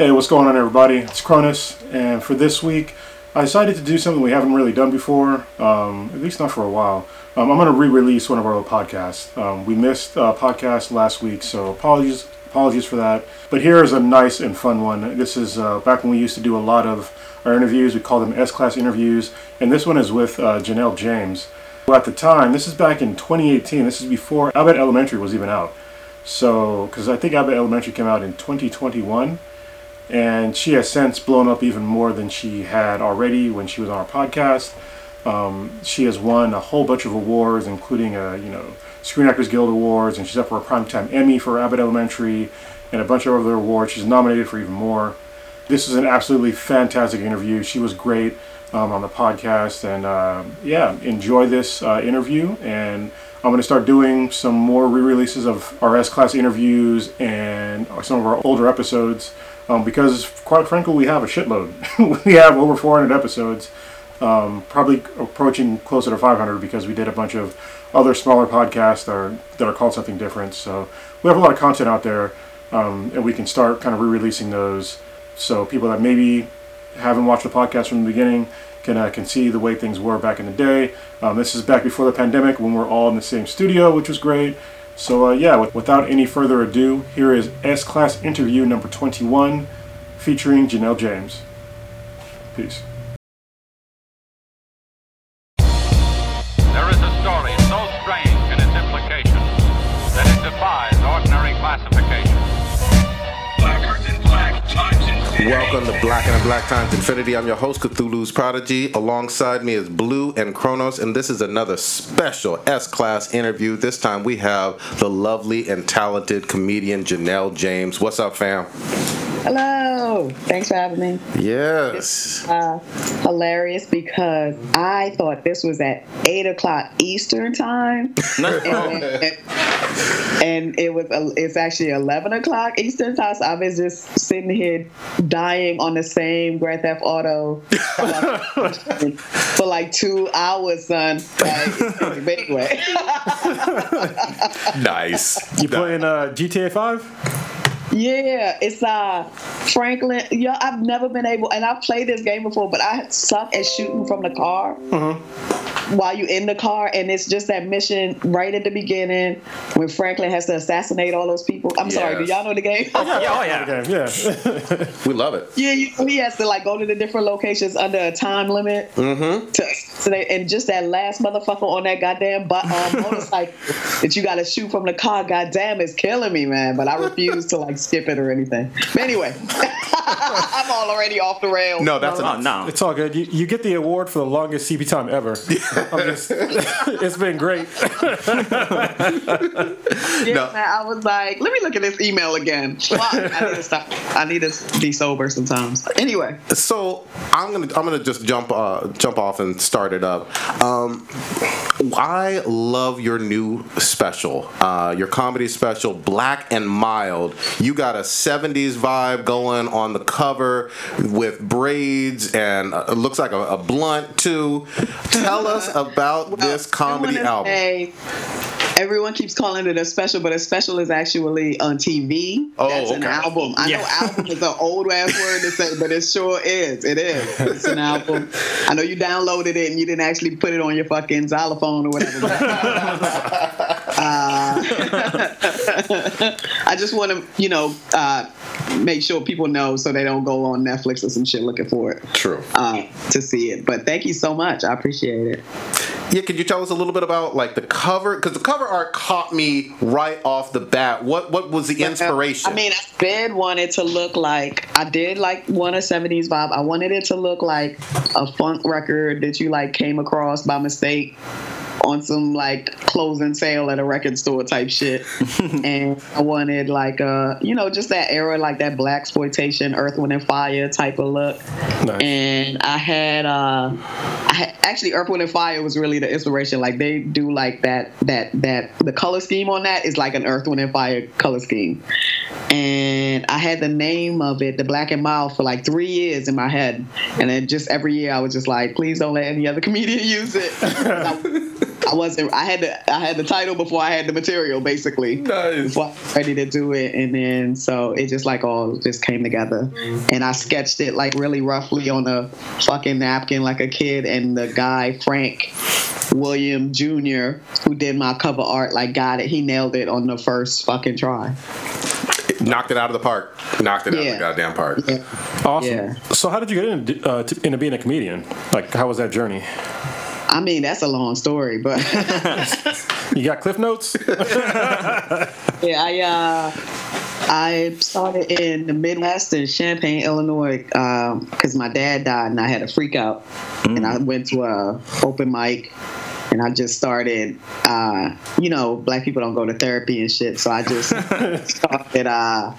Hey, what's going on, everybody? It's Cronus, and for this week, I decided to do something we haven't really done before, um, at least not for a while. Um, I'm going to re-release one of our old podcasts. Um, we missed a podcast last week, so apologies, apologies for that. But here is a nice and fun one. This is uh, back when we used to do a lot of our interviews. We call them S-class interviews, and this one is with uh, Janelle James. At the time, this is back in 2018. This is before Abbott Elementary was even out. So, because I think Abbott Elementary came out in 2021 and she has since blown up even more than she had already when she was on our podcast. Um, she has won a whole bunch of awards, including a you know Screen Actors Guild awards, and she's up for a primetime Emmy for Abbott Elementary, and a bunch of other awards. She's nominated for even more. This is an absolutely fantastic interview. She was great um, on the podcast, and uh, yeah, enjoy this uh, interview. And I'm going to start doing some more re-releases of our S-class interviews and some of our older episodes um, because quite frankly, we have a shitload. we have over 400 episodes, um, probably approaching closer to 500 because we did a bunch of other smaller podcasts that are, that are called something different. So we have a lot of content out there, um, and we can start kind of re-releasing those. So people that maybe haven't watched the podcast from the beginning can uh, can see the way things were back in the day. Um, this is back before the pandemic when we're all in the same studio, which was great. So uh, yeah, without any further ado, here is S-Class interview number 21 featuring Janelle James. Peace. There is a story so strange in its implications that it defies ordinary classification. Welcome to Blacker Than Black Times Infinity. I'm your host, Cthulhu's Prodigy. Alongside me is Blue and Kronos, and this is another special S Class interview. This time we have the lovely and talented comedian Janelle James. What's up, fam? Hello. Thanks for having me. Yes. Uh, hilarious because I thought this was at eight o'clock Eastern time, and, and it was it's actually eleven o'clock Eastern time. So I was just sitting here dying on the same Grand Theft Auto for like, for like two hours, son. Like, anyway, Nice. You playing uh, GTA 5? Yeah, it's uh Franklin. Yeah, I've never been able, and I've played this game before, but I suck at shooting from the car while you're in the car, and it's just that mission right at the beginning when Franklin has to assassinate all those people. I'm sorry, do y'all know the game? Yeah, oh yeah. Okay, yeah. We love it. Yeah, you, he has to like go to the different locations under a time limit. Mm-hmm. To, so they, and just that last motherfucker on that goddamn bu- um, motorcycle that you got to shoot from the car, goddamn, is killing me, man. But I refuse to like skip it or anything. But anyway, I'm already off the rails. No, that's enough. no. it's all good. You, you get the award for the longest CP time ever. I'm just, it's been great. Yeah, No. man, I was like, let me look at this email again. Fuck, I need to stop. I need to be sober sometimes. Anyway, So I'm gonna I'm gonna just jump uh, jump off and start it up. Um, I love your new special, uh, your comedy special, Black and Mild. You got a '70s vibe going on the cover with braids and uh, it looks like a, a blunt too. Tell us about this comedy album. say, everyone keeps calling it a special, but a special is actually on TV. Oh, That's an album. I know Yeah. album is an old ass word to say, but it sure is. It is. It's an album. I know you downloaded it and you didn't actually put it on your fucking xylophone or whatever. I just want to, you know, uh, make sure people know so they don't go on Netflix or some shit looking for it True. uh, to see it. But thank you so much. I appreciate it. Yeah, could you tell us a little bit about like the cover? Because the cover art caught me right off the bat. What what was the inspiration? I mean, I did want it to look like I did like want a '70s vibe. I wanted it to look like a funk record that you like came across by mistake on some like closing sale at a record store type shit. and I wanted like uh you know just that era like that black exploitation Earth Wind and Fire type of look. Nice. And I had uh I had, actually Earth Wind and Fire was really the inspiration. Like they do like that that that the color scheme on that is like an Earth Wind and Fire color scheme. And I had the name of it, the Black and Mild, for like three years in my head. And then just every year I was just like, please don't let any other comedian use it. I, I wasn't. I had the I had the title before I had the material, basically. Nice. Before I was ready to do it, and then so it just like all just came together, and I sketched it like really roughly on a fucking napkin like a kid, and the guy Frank William Jr. who did my cover art like got it. He nailed it on the first fucking try. Knocked it out of the park. Knocked it out of the goddamn park. Yeah. Awesome. Yeah. So how did you get into, uh, to, into being a comedian? Like, how was that journey? I mean, that's a long story, but You got cliff notes? yeah, I uh, I started in the Midwest in Champaign, Illinois, because my dad died and I had a freak out, and I went to a open mic. And I just started, uh, you know, black people don't go to therapy and shit. So I just started uh,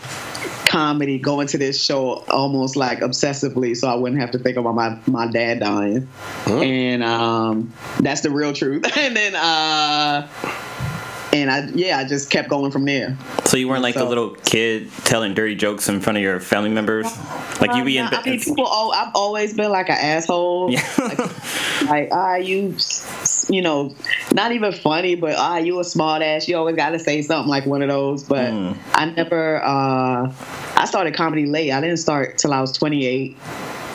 comedy, going to this show almost like obsessively, so I wouldn't have to think about my my dad dying. And um, that's the real truth. and then, uh, and I yeah, I just kept going from there. So you weren't like the little kid telling dirty jokes in front of your family members? Like you be in. I mean, people. al- I've always been like an asshole. Yeah. Like, like, ah, you, you know, not even funny, but ah, you a smart ass. You always got to say something like one of those. But Mm. I never. uh I started comedy late. I didn't start till I was 28.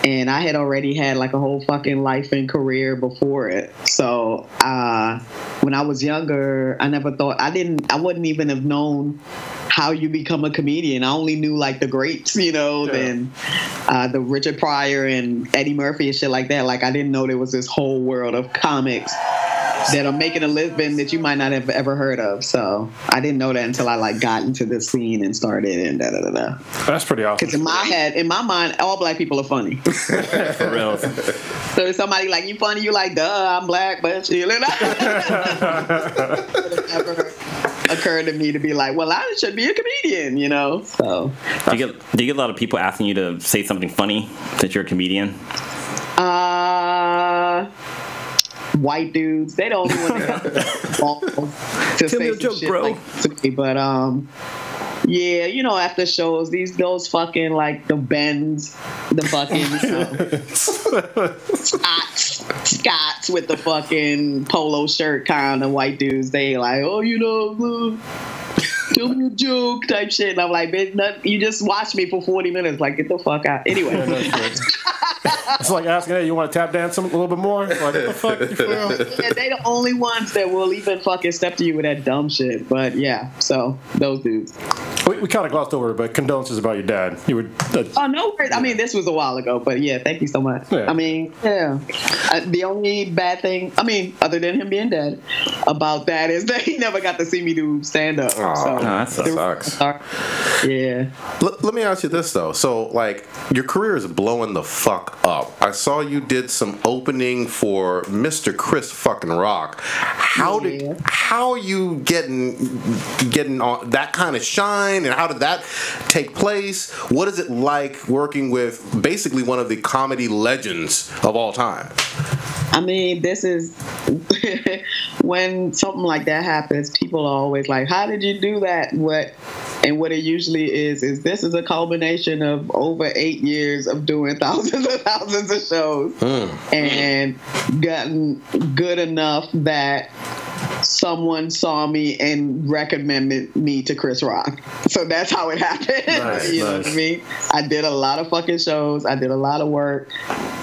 And I had already had like a whole fucking life and career before it. So uh, when I was younger, I never thought I didn't. I wouldn't even have known how you become a comedian. I only knew like the greats, you know, and uh, the Richard Pryor and Eddie Murphy and shit like that. Like I didn't know there was this whole world of comics that are making a living that you might not have ever heard of. So I didn't know that until I like got into the scene and started and da da da da. That's pretty awesome. Because in my head, in my mind, all black people are funny. for real. So if somebody like you funny, you like, duh, I'm black, but chilling. it never occurred to me to be like, well, I should be a comedian, you know. So Do you get do you get a lot of people asking you to say something funny that you're a comedian? Uh, white dudes. They the only one that got the balls to Tell say some joke, shit bro. like me. But um, yeah, you know, after shows, these those fucking like the bends, the fucking um, Scots, Scots with the fucking polo shirt kind of white dudes. They like, oh, you know. Tell me a joke type shit. And I'm like, bitch, you just watched me for 40 minutes. Like, get the fuck out. Anyway. It's like asking, hey, you want to tap dance some, a little bit more? Like, what the fuck? Yeah, they the only ones that will even fucking step to you with that dumb shit. But yeah, so those dudes. We, we kind of glossed over it, but condolences about your dad. You were. Uh, Oh no, worries. I mean this was a while ago, but yeah, thank you so much. Yeah. I mean, yeah. Uh, the only bad thing, I mean, other than him being dead, about that is that he never got to see me do stand up. Aw, so that sucks. Sucks. Yeah. Let, let me ask you this though. So, like, your career is blowing the fuck up. I saw you did some opening for Mr. Chris fucking Rock. How Yeah. did how you getting getting on that kind of shine, and how did that take place? What is it like working with basically one of the comedy legends of all time? I mean, this is when something like that happens. People are always like, "How did you do that?" What and what it usually is is this is a culmination of over eight years of doing thousands and thousands of shows. And gotten good enough that someone saw me and recommended me to Chris Rock. So that's how it happened. Nice, you know what I mean? I did a lot of fucking shows. I did a lot of work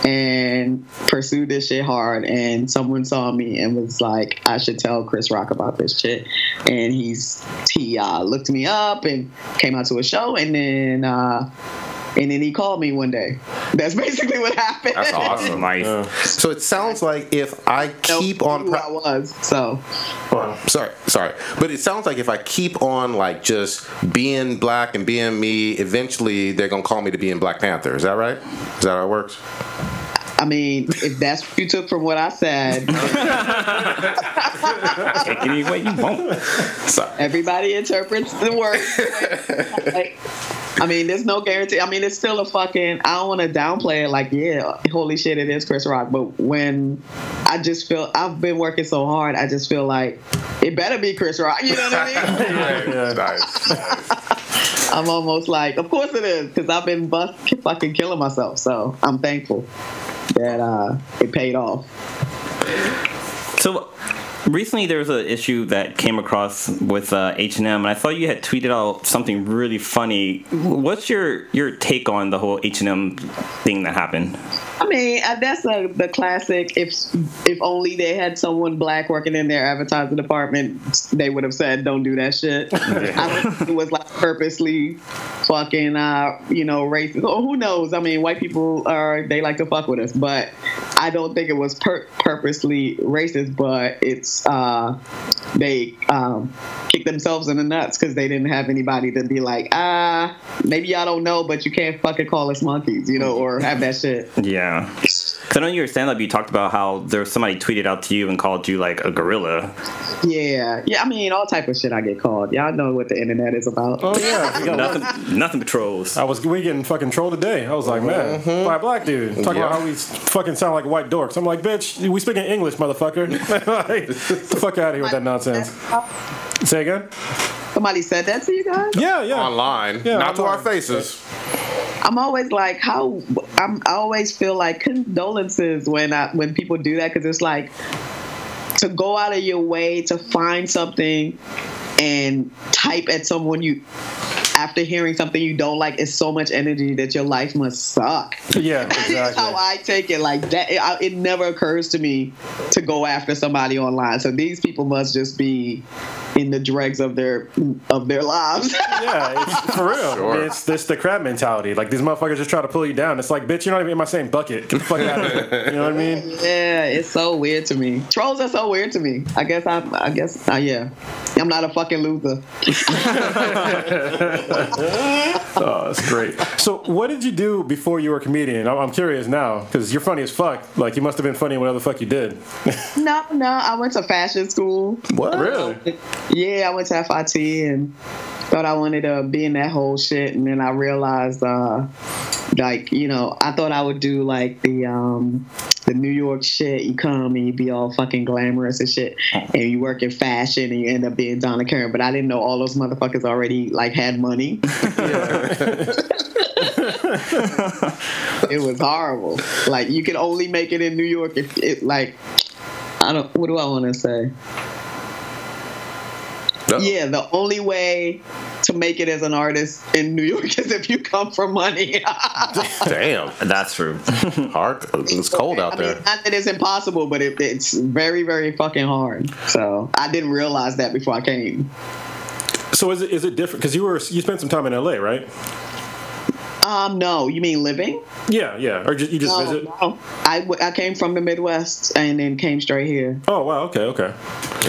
and pursued this shit hard. And someone saw me and was like, I should tell Chris Rock about this shit. And he's he uh, looked me up and came out to a show. And then uh, and then he called me one day. That's basically what happened. That's awesome. Nice. uh, So it sounds like if I keep on. who I was. So sorry sorry but it sounds like if i keep on like just being black and being me eventually they're gonna call me to be in black panther is that right is that how it works I mean, if that's what you took from what I said, Take it any way you want. sorry everybody interprets the word. Like, I mean, there's no guarantee. I mean, it's still a fucking. I don't want to downplay it. Like, yeah, holy shit, it is Chris Rock. But when I just feel I've been working so hard, I just feel like it better be Chris Rock. You know what I mean? yeah. nice. I'm almost like, of course it is, because I've been bust, fucking killing myself. So I'm thankful that uh, it paid off. So, recently there was an issue that came across with H&M, and I thought you had tweeted out something really funny. What's your your take on the whole H&M thing that happened? I mean, that's a, the classic. If if only they had someone black working in their advertising department, they would have said, "Don't do that shit." I think it was like purposely fucking, uh, you know, racist. Or who knows? I mean, white people are they like to fuck with us, but I don't think it was per- purposely racist. But it's uh, they um, kicked themselves in the nuts because they didn't have anybody to be like, ah, maybe y'all don't know, but you can't fucking call us monkeys, you know, or have that shit. Yeah. Because I know in your stand up, you talked about how there was somebody tweeted out to you and called you like a gorilla. Yeah, yeah. I mean, all type of shit I get called. Y'all know what the internet is about. Oh yeah, Nothing, nothing but trolls. I was we getting fucking trolled today. I was like, man, mm-hmm. by a black dude talking about how we fucking sound like white dorks. I'm like, bitch, we speaking English, motherfucker. like, get the fuck out of here with that nonsense. Say again? Somebody said that to you guys. Yeah, yeah. Online, Yeah, not to our online. faces. I'm always like, how? I'm, I always feel like condolences when I when people do that because it's like to go out of your way to find something and type at someone you after hearing something you don't like is so much energy that your life must suck. Yeah, That's how I take it. Like that, it, I, it never occurs to me to go after somebody online. So these people must just be in the dregs of their of their lives. Yeah, it's for real. Sure. It's this the crab mentality. Like these motherfuckers just try to pull you down. It's like, bitch, you're not even in my same bucket. Get the fuck out of here. You know what I mean? Yeah, it's so weird to me. Trolls are so weird to me. I guess I'm. I guess, uh, yeah, I'm not a fucking loser. Oh, that's great. So, what did you do before you were a comedian? I'm, I'm curious now because you're funny as fuck. Like, you must have been funny in whatever the fuck you did. No, no, I went to fashion school. What? really? Yeah, I went to FIT and thought I wanted to be in that whole shit, and then I realized, uh, like, you know, I thought I would do like the um, the New York shit. You come and you be all fucking glamorous and shit, and you work in fashion and you end up being Donna Karan. But I didn't know all those motherfuckers already like had money. it was horrible. Like you can only make it in New York if it like I don't what do I want to say? Yeah, the only way to make it as an artist in New York is if you come from money. Damn, That's true. hard. It's cold out I mean, there. not that it's impossible, but it, it's very, very fucking hard. So I didn't realize that before I came. So, is it is it different? Because you were you spent some time in LA, right? Um, no, you mean living? Yeah, yeah. Or just, you just No, visit? no. I, w- I came from the Midwest and then came straight here. Oh, wow. Okay, okay.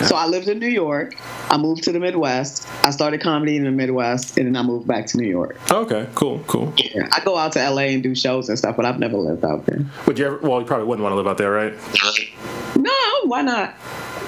So I lived in New York. I moved to the Midwest. I started comedy in the Midwest, and then I moved back to New York. Okay, cool, cool. Yeah, I go out to LA and do shows and stuff, but I've never lived out there. Would you ever? Well, you probably wouldn't want to live out there, right? No, why not?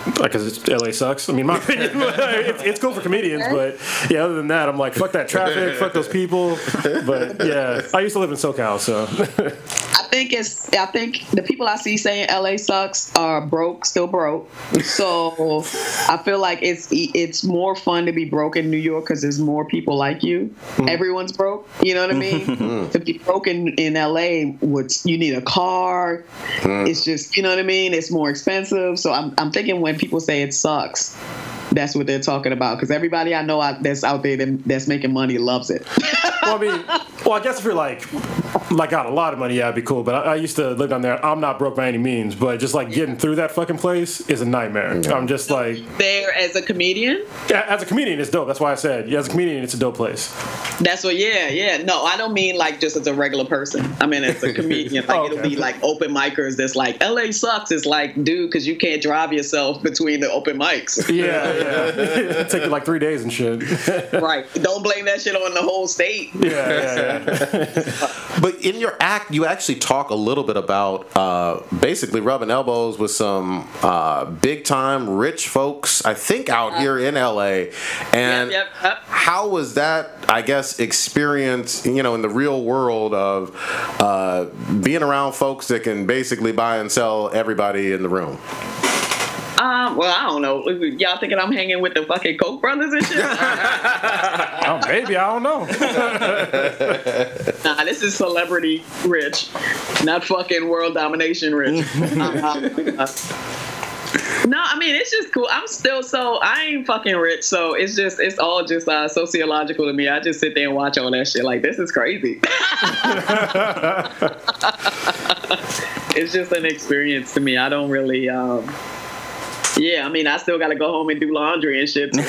Because LA sucks. I mean, my opinion, it's, it's cool for comedians, but yeah. Other than that, I'm like, fuck that traffic, fuck those people. But yeah, I used to live in SoCal, so I think it's. I think the people I see saying LA sucks are broke, still broke. So I feel like it's it's more fun to be broke in New York because there's more people like you. Hmm. Everyone's broke. You know what I mean? Hmm. to be broke in, in LA, would you need a car? Hmm. It's just you know what I mean. It's more expensive. So I'm I'm thinking when people say it sucks. That's what they're talking about because everybody I know that's out there that, that's making money loves it. well, I mean, well, I guess if you're like, like got a lot of money, yeah, it'd be cool. But I, I used to live down there. I'm not broke by any means, but just like getting through that fucking place is a nightmare. I'm just like, there as a comedian. yeah, as a comedian, it's dope. That's why I said, yeah, as a comedian, it's a dope place. That's what, yeah, yeah. No, I don't mean like just as a regular person. I mean as a comedian. Like Oh, it'll be like open micers that's like LA sucks. It's like, dude, because you can't drive yourself between the open mics. Yeah, yeah. It'd take you like three days and shit. right. Don't blame that shit on the whole state. yeah. yeah, yeah. But in your act, you actually talk a little bit about uh, basically rubbing elbows with some uh, big time rich folks, I think out here in LA. And Yep, yep. how was that, I guess, experience, you know, in the real world of uh, being around folks that can basically buy and sell everybody in the room? Um, well, I don't know. Y'all thinking I'm hanging with the fucking Koch brothers and shit? Oh, maybe I don't know. nah, this is celebrity rich, not fucking world domination rich. Uh, uh, No, I mean it's just cool. I'm still so I ain't fucking rich, so it's just it's all just uh, sociological to me. I just sit there and watch all that shit. Like this is crazy. it's just an experience to me. I don't really. Um, yeah, I mean, I still got to go home and do laundry and shit.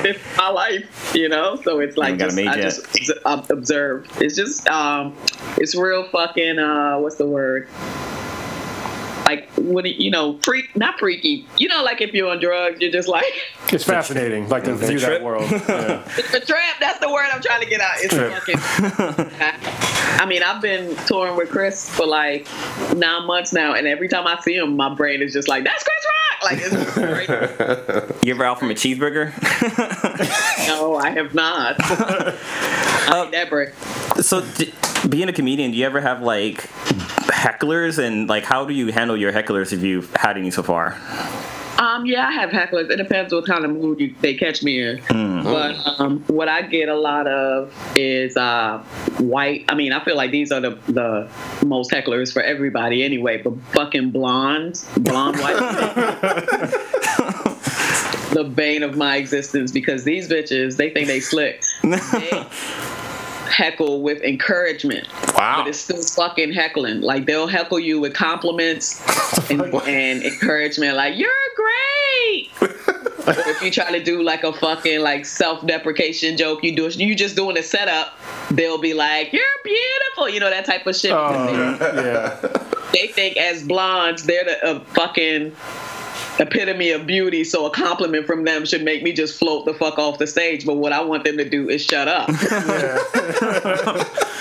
It's like, my life, you know. So it's like just, I yet. just ob- observe. It's just um, it's real fucking uh, what's the word? Like when do you you know, freak not freaky. You know, like if you're on drugs, you're just like It's fascinating, like to view that world. Yeah. it's a trap. That's the word I'm trying to get out. It's Trip. fucking. I mean, I've been touring with Chris for like nine months now, and every time I see him, my brain is just like, "That's Chris Rock!" Like, it's great. You ever out from a cheeseburger? no, I have not. I uh, need that break. so, d- being a comedian, do you ever have like hecklers, and like how do you handle your hecklers if you've had any so far? Um, yeah, I have hecklers. It depends what kind of mood you, they catch me in. But um, what I get a lot of is uh, white. I mean, I feel like these are the the most hecklers for everybody anyway. But fucking blondes, blonde white. the bane of my existence because these bitches they think they slick. They heckle with encouragement. Wow. But it's still fucking heckling. Like they'll heckle you with compliments and, and encouragement, like you're great. if you try to do like a fucking like self-deprecation joke, you do you just doing a setup. They'll be like, "You're beautiful," you know that type of shit. Oh, yeah. They think as blondes, they're the uh, fucking epitome of beauty. So a compliment from them should make me just float the fuck off the stage. But what I want them to do is shut up.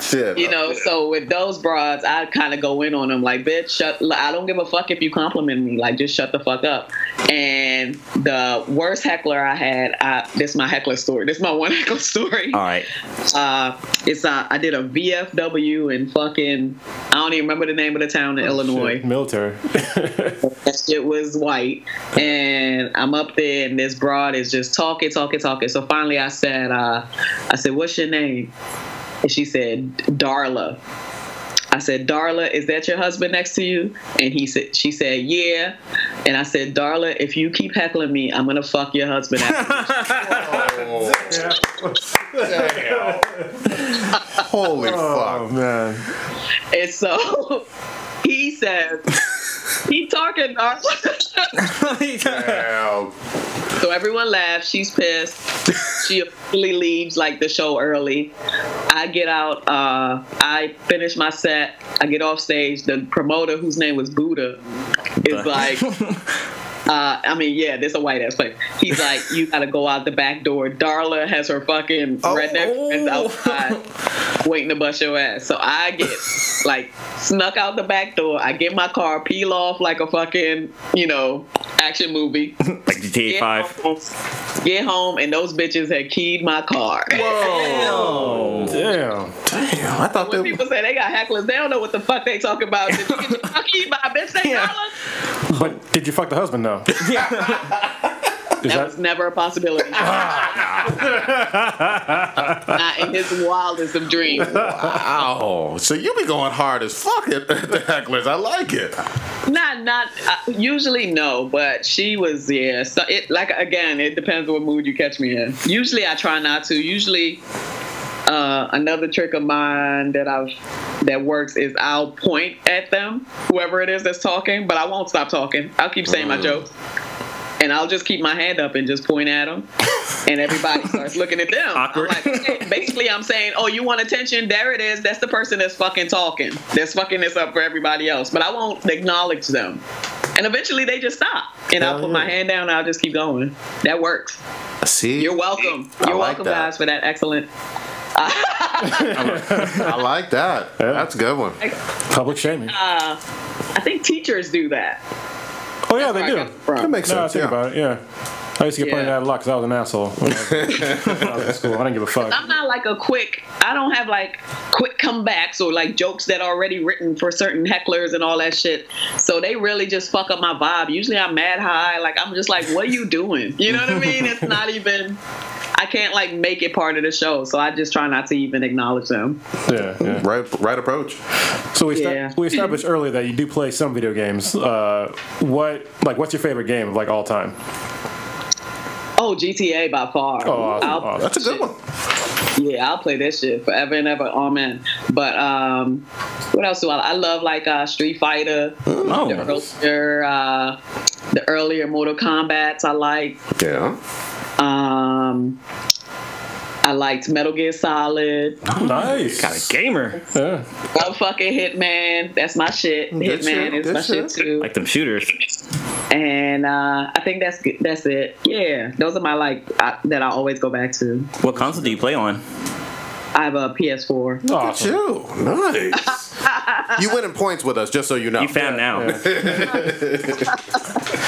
Shit. You know, so with those broads, I kind of go in on them like, bitch, shut. I don't give a fuck if you compliment me. Like, just shut the fuck up. And the worst heckler I had, I, this is my heckler story. This is my one heckler story. All right, Uh, it's uh, I did a VFW in fucking, I don't even remember the name of the town in Illinois. Shit, Military. That shit was white. And I'm up there and this broad is just talking, talking, talking. So finally I said, uh, I said, what's your name? And she said, Darla. I said, Darla, is that your husband next to you? And he said, she said, yeah. And I said, Darla, if you keep heckling me, I'm gonna fuck your husband. After Holy Oh fuck. man. and so he said, he talking. Damn. So everyone laughs. She's pissed. She officially leaves like the show early. I get out. Uh, I finish my set. I get off stage. The promoter, whose name was Buddha, is like. Uh, I mean, yeah, there's a white ass place. He's like, you gotta go out the back door. Darla has her fucking redneck friends outside waiting to bust your ass. So I get like snuck out the back door. I get my car, peel off like a fucking, you know, action movie. like GTA Get Five. home, get home, and those bitches had keyed my car. Oh, Damn. Damn. I thought When they people say they got hecklers, they don't know what the fuck they talking about. Did you get your car keyed by a bitch named Yeah. Darla? But did you fuck the husband though? Is That that, was never a possibility. Not in his wildest of dreams. Ow. So you be going hard as fuck at at the hecklers. I like it. Not, not. Uh, usually, no, but she was. Yeah. So it like again, it depends on what mood you catch me in. Usually, I try not to. Usually, uh, another trick of mine that I've that works is I'll point at them, whoever it is that's talking, but I won't stop talking. I'll keep saying my jokes. And I'll just keep my hand up and just point at them, and everybody starts looking at them. Awkward. I'm like, okay. basically, I'm saying, "Oh, you want attention? There it is. That's the person that's fucking talking. That's fucking this up for everybody else." But I won't acknowledge them, and eventually they just stop, and I'll put yeah. my hand down. and I'll just keep going. That works. I see? You're welcome. You're like welcome, that. guys, for that excellent. I like that. That's a good one. public shaming? Uh, I think teachers do that. oh yeah, they do. got it from. That makes No, I sense. think Yeah. about it. Yeah. I used to get pointed Yeah. at a lot because I was an asshole when I was, when I was in school. I didn't give a fuck. I'm not like a quick. I don't have like quick comebacks or like jokes that are already written for certain hecklers and all that shit. So they really just fuck up my vibe. Usually I'm mad high. Like I'm just like, what are you doing? You know what I mean? It's not even. I can't like make it part of the show, so I just try not to even acknowledge them. Yeah, yeah. Right, right approach. So we sta- we established earlier that you do play some video games. Uh, what like what's your favorite game of like all time? Oh, GTA by far. Oh, awesome, awesome. That's a good one. Yeah, I'll play this shit forever and ever. Oh man. But um, what else do I? I love like uh, Street Fighter. Oh, The earlier, uh, the earlier Mortal Kombat's I like. Yeah. Um, I liked Metal Gear Solid. Nice. got a gamer. Yeah. Motherfucking Hitman. That's my shit. Good Hitman shit, is good my shit shit. too. Like them shooters. And uh, I think that's that's it. Yeah, those are my like I, that I always go back to. What console do you play on? I have a PS4. Awesome. Chill. Nice. you winning points with us, just so you know. You fan now. Yeah.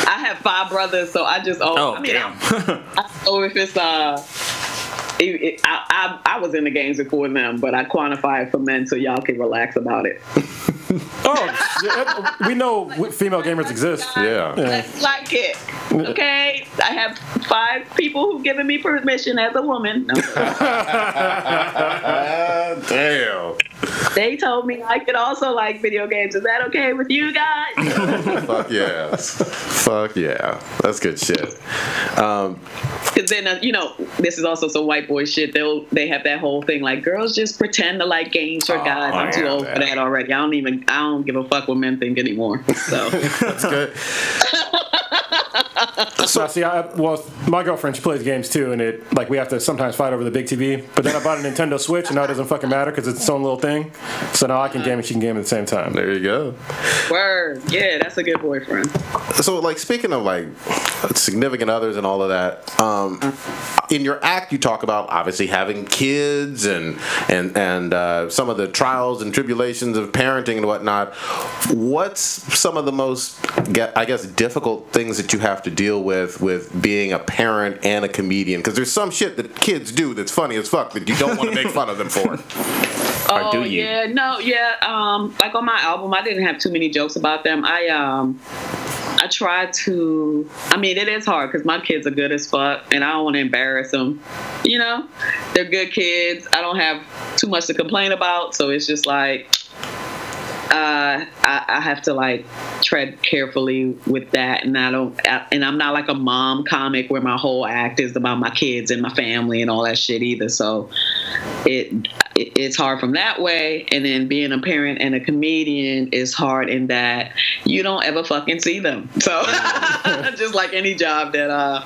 I have five brothers, so I just oh, Oh, I mean, damn. I, I don't if it's uh. It, it, I, I, I was in the games before them, but I quantify it for men so y'all can relax about it. Oh, we know female gamers exist. Yeah. Let's like it. Okay? I have five people who've given me permission as a woman. No. Ah, damn. They told me I could also like video games. Is that okay with you guys? Fuck yeah. Fuck yeah. That's good shit. Um, Because then, uh, you know, this is also some white boy shit. They'll they have that whole thing like girls just pretend to like games for guys. I'm too old for that already. I don't even I don't give a fuck what men think anymore. So that's good. So I see, I, well, my girlfriend she plays games too, and it like we have to sometimes fight over the big TV. But then I bought a Nintendo Switch, and now it doesn't fucking matter because it's its own little thing. So now I can game and she can game at the same time. There you go. word, yeah, that's a good boyfriend. So, like, speaking of like significant others and all of that, um, in your act, you talk about obviously having kids and and and uh, some of the trials and tribulations of parenting and whatnot. What's some of the most, ge- I guess, difficult things that you have to deal with with being a parent and a comedian? Because there's some shit that kids do that's funny as fuck that you don't want to make fun of them for. Or oh do you? yeah, no, yeah. Um, like on my album, I didn't have too many jokes about them. I um, I try to. I mean, it is hard because my kids are good as fuck, and I don't want to embarrass them. You know, they're good kids. I don't have too much to complain about, so it's just like. Uh, I, I have to like tread carefully with that, and I don't, I, and I'm not like a mom comic where my whole act is about my kids and my family and all that shit either. So, it, it it's hard from that way. And then being a parent and a comedian is hard in that you don't ever fucking see them. So just like any job that uh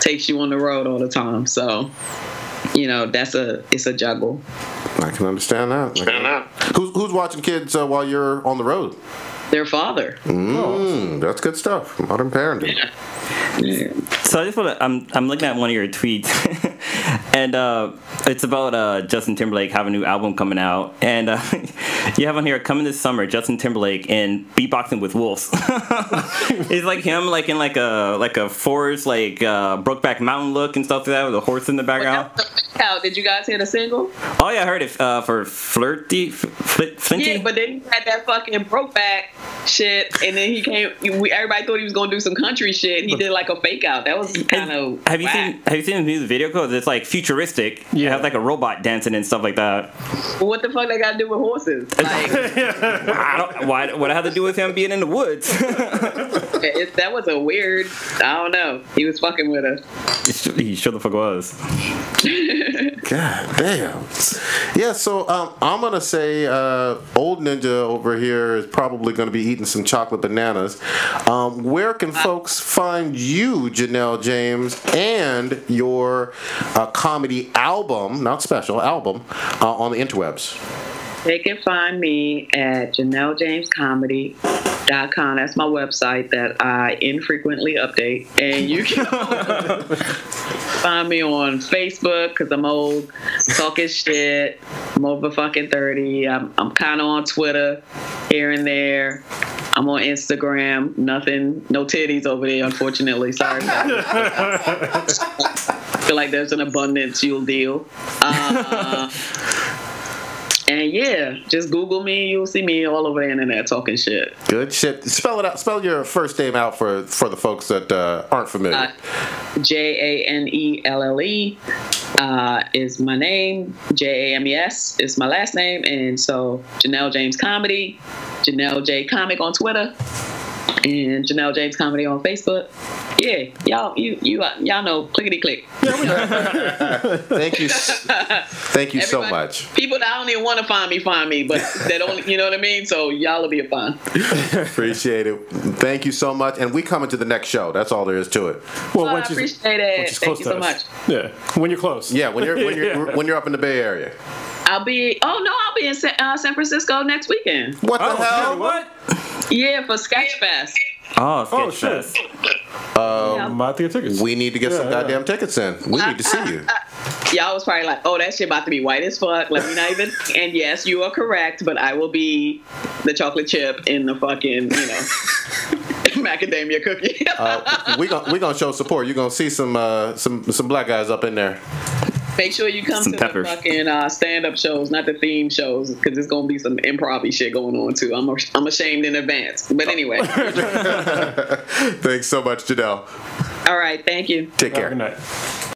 takes you on the road all the time. So you know that's a it's a juggle I can understand that. Who's who's watching kids uh, while you're on the road? Their father Mm, that's good stuff. Modern parenting. Yeah. So I just want to. I'm I'm looking at one of your tweets, and uh, it's about uh, Justin Timberlake having a new album coming out, and uh, you have on here coming this summer. Justin Timberlake in beatboxing with wolves. it's like him, like in like a like a forest, like uh, Brokeback Mountain look and stuff like that, with a horse in the background. How did you guys hear the single? Oh yeah, I heard it uh, for flirty, fl- flinty. Yeah, but then he had that fucking Brokeback shit, and then he came. We, everybody thought he was gonna do some country shit. He did like a fake out. That was kind of. have you seen Have you seen the music video? Cause it's like futuristic. Yeah, it has like a robot dancing and stuff like that. What the fuck they got to do with horses? Like, I don't. Why? What it had to do with him being in the woods? it, that was a weird. I don't know. He was fucking with us. he sure the fuck was. God damn. Yeah, so um, I'm gonna say uh, old ninja over here is probably gonna be eating some chocolate bananas. Um, where can folks find you, Janelle James, and your uh, comedy album, not special album, uh, on the interwebs? They can find me at JanelleJamesComedy.com. That's my website that I infrequently update. And you can find me on Facebook because I'm old, talking shit. I'm over fucking 30. I'm, I'm kind of on Twitter here and there. I'm on Instagram. Nothing, no titties over there, unfortunately. Sorry. I feel like there's an abundance you'll deal. Uh, And yeah, just Google me. You'll see me all over the internet talking shit. Good shit. Spell it out. Spell your first name out for for the folks that uh, aren't familiar. Uh, J A N E L L E uh, is my name. J A M E S is my last name. And so Janelle James Comedy, Janelle J Comic on Twitter, and Janelle James Comedy on Facebook. Yeah, y'all, you, you, uh, y'all know, clickety click. thank you. Thank you so much. People that don't even want to find me, find me, but they don't, you know what I mean? So y'all will be a fun. Appreciate it. Thank you so much. And we coming to the next show. That's all there is to it. Well, Oh, I once you- appreciate it. once Thank you so us. much. Yeah, when you're close. Yeah, when you're when you're Yeah. when you're up in the Bay Area. I'll be, oh no, I'll be in San, uh, San Francisco next weekend. What the Oh, hell? yeah, what? Yeah, for Sketchfest. Oh, sketch Oh, shit. fest. Yeah. I'm about to get tickets. We need to get some Yeah, yeah. goddamn tickets in. We need to see you. Y'all was probably like, oh, that shit about to be white as fuck. Let me not even. And yes, you are correct, but I will be the chocolate chip in the fucking, you know, macadamia cookie. Uh, we gonna we gonna show support. You're gonna see some uh, some some black guys up in there. Make sure you come Some to peppers. the fucking uh, stand-up shows, not the theme shows, because there's gonna be some improv shit going on too. I'm I'm ashamed in advance. But anyway, Thanks so much, Janelle. all right, thank you. Take Have a care. good night.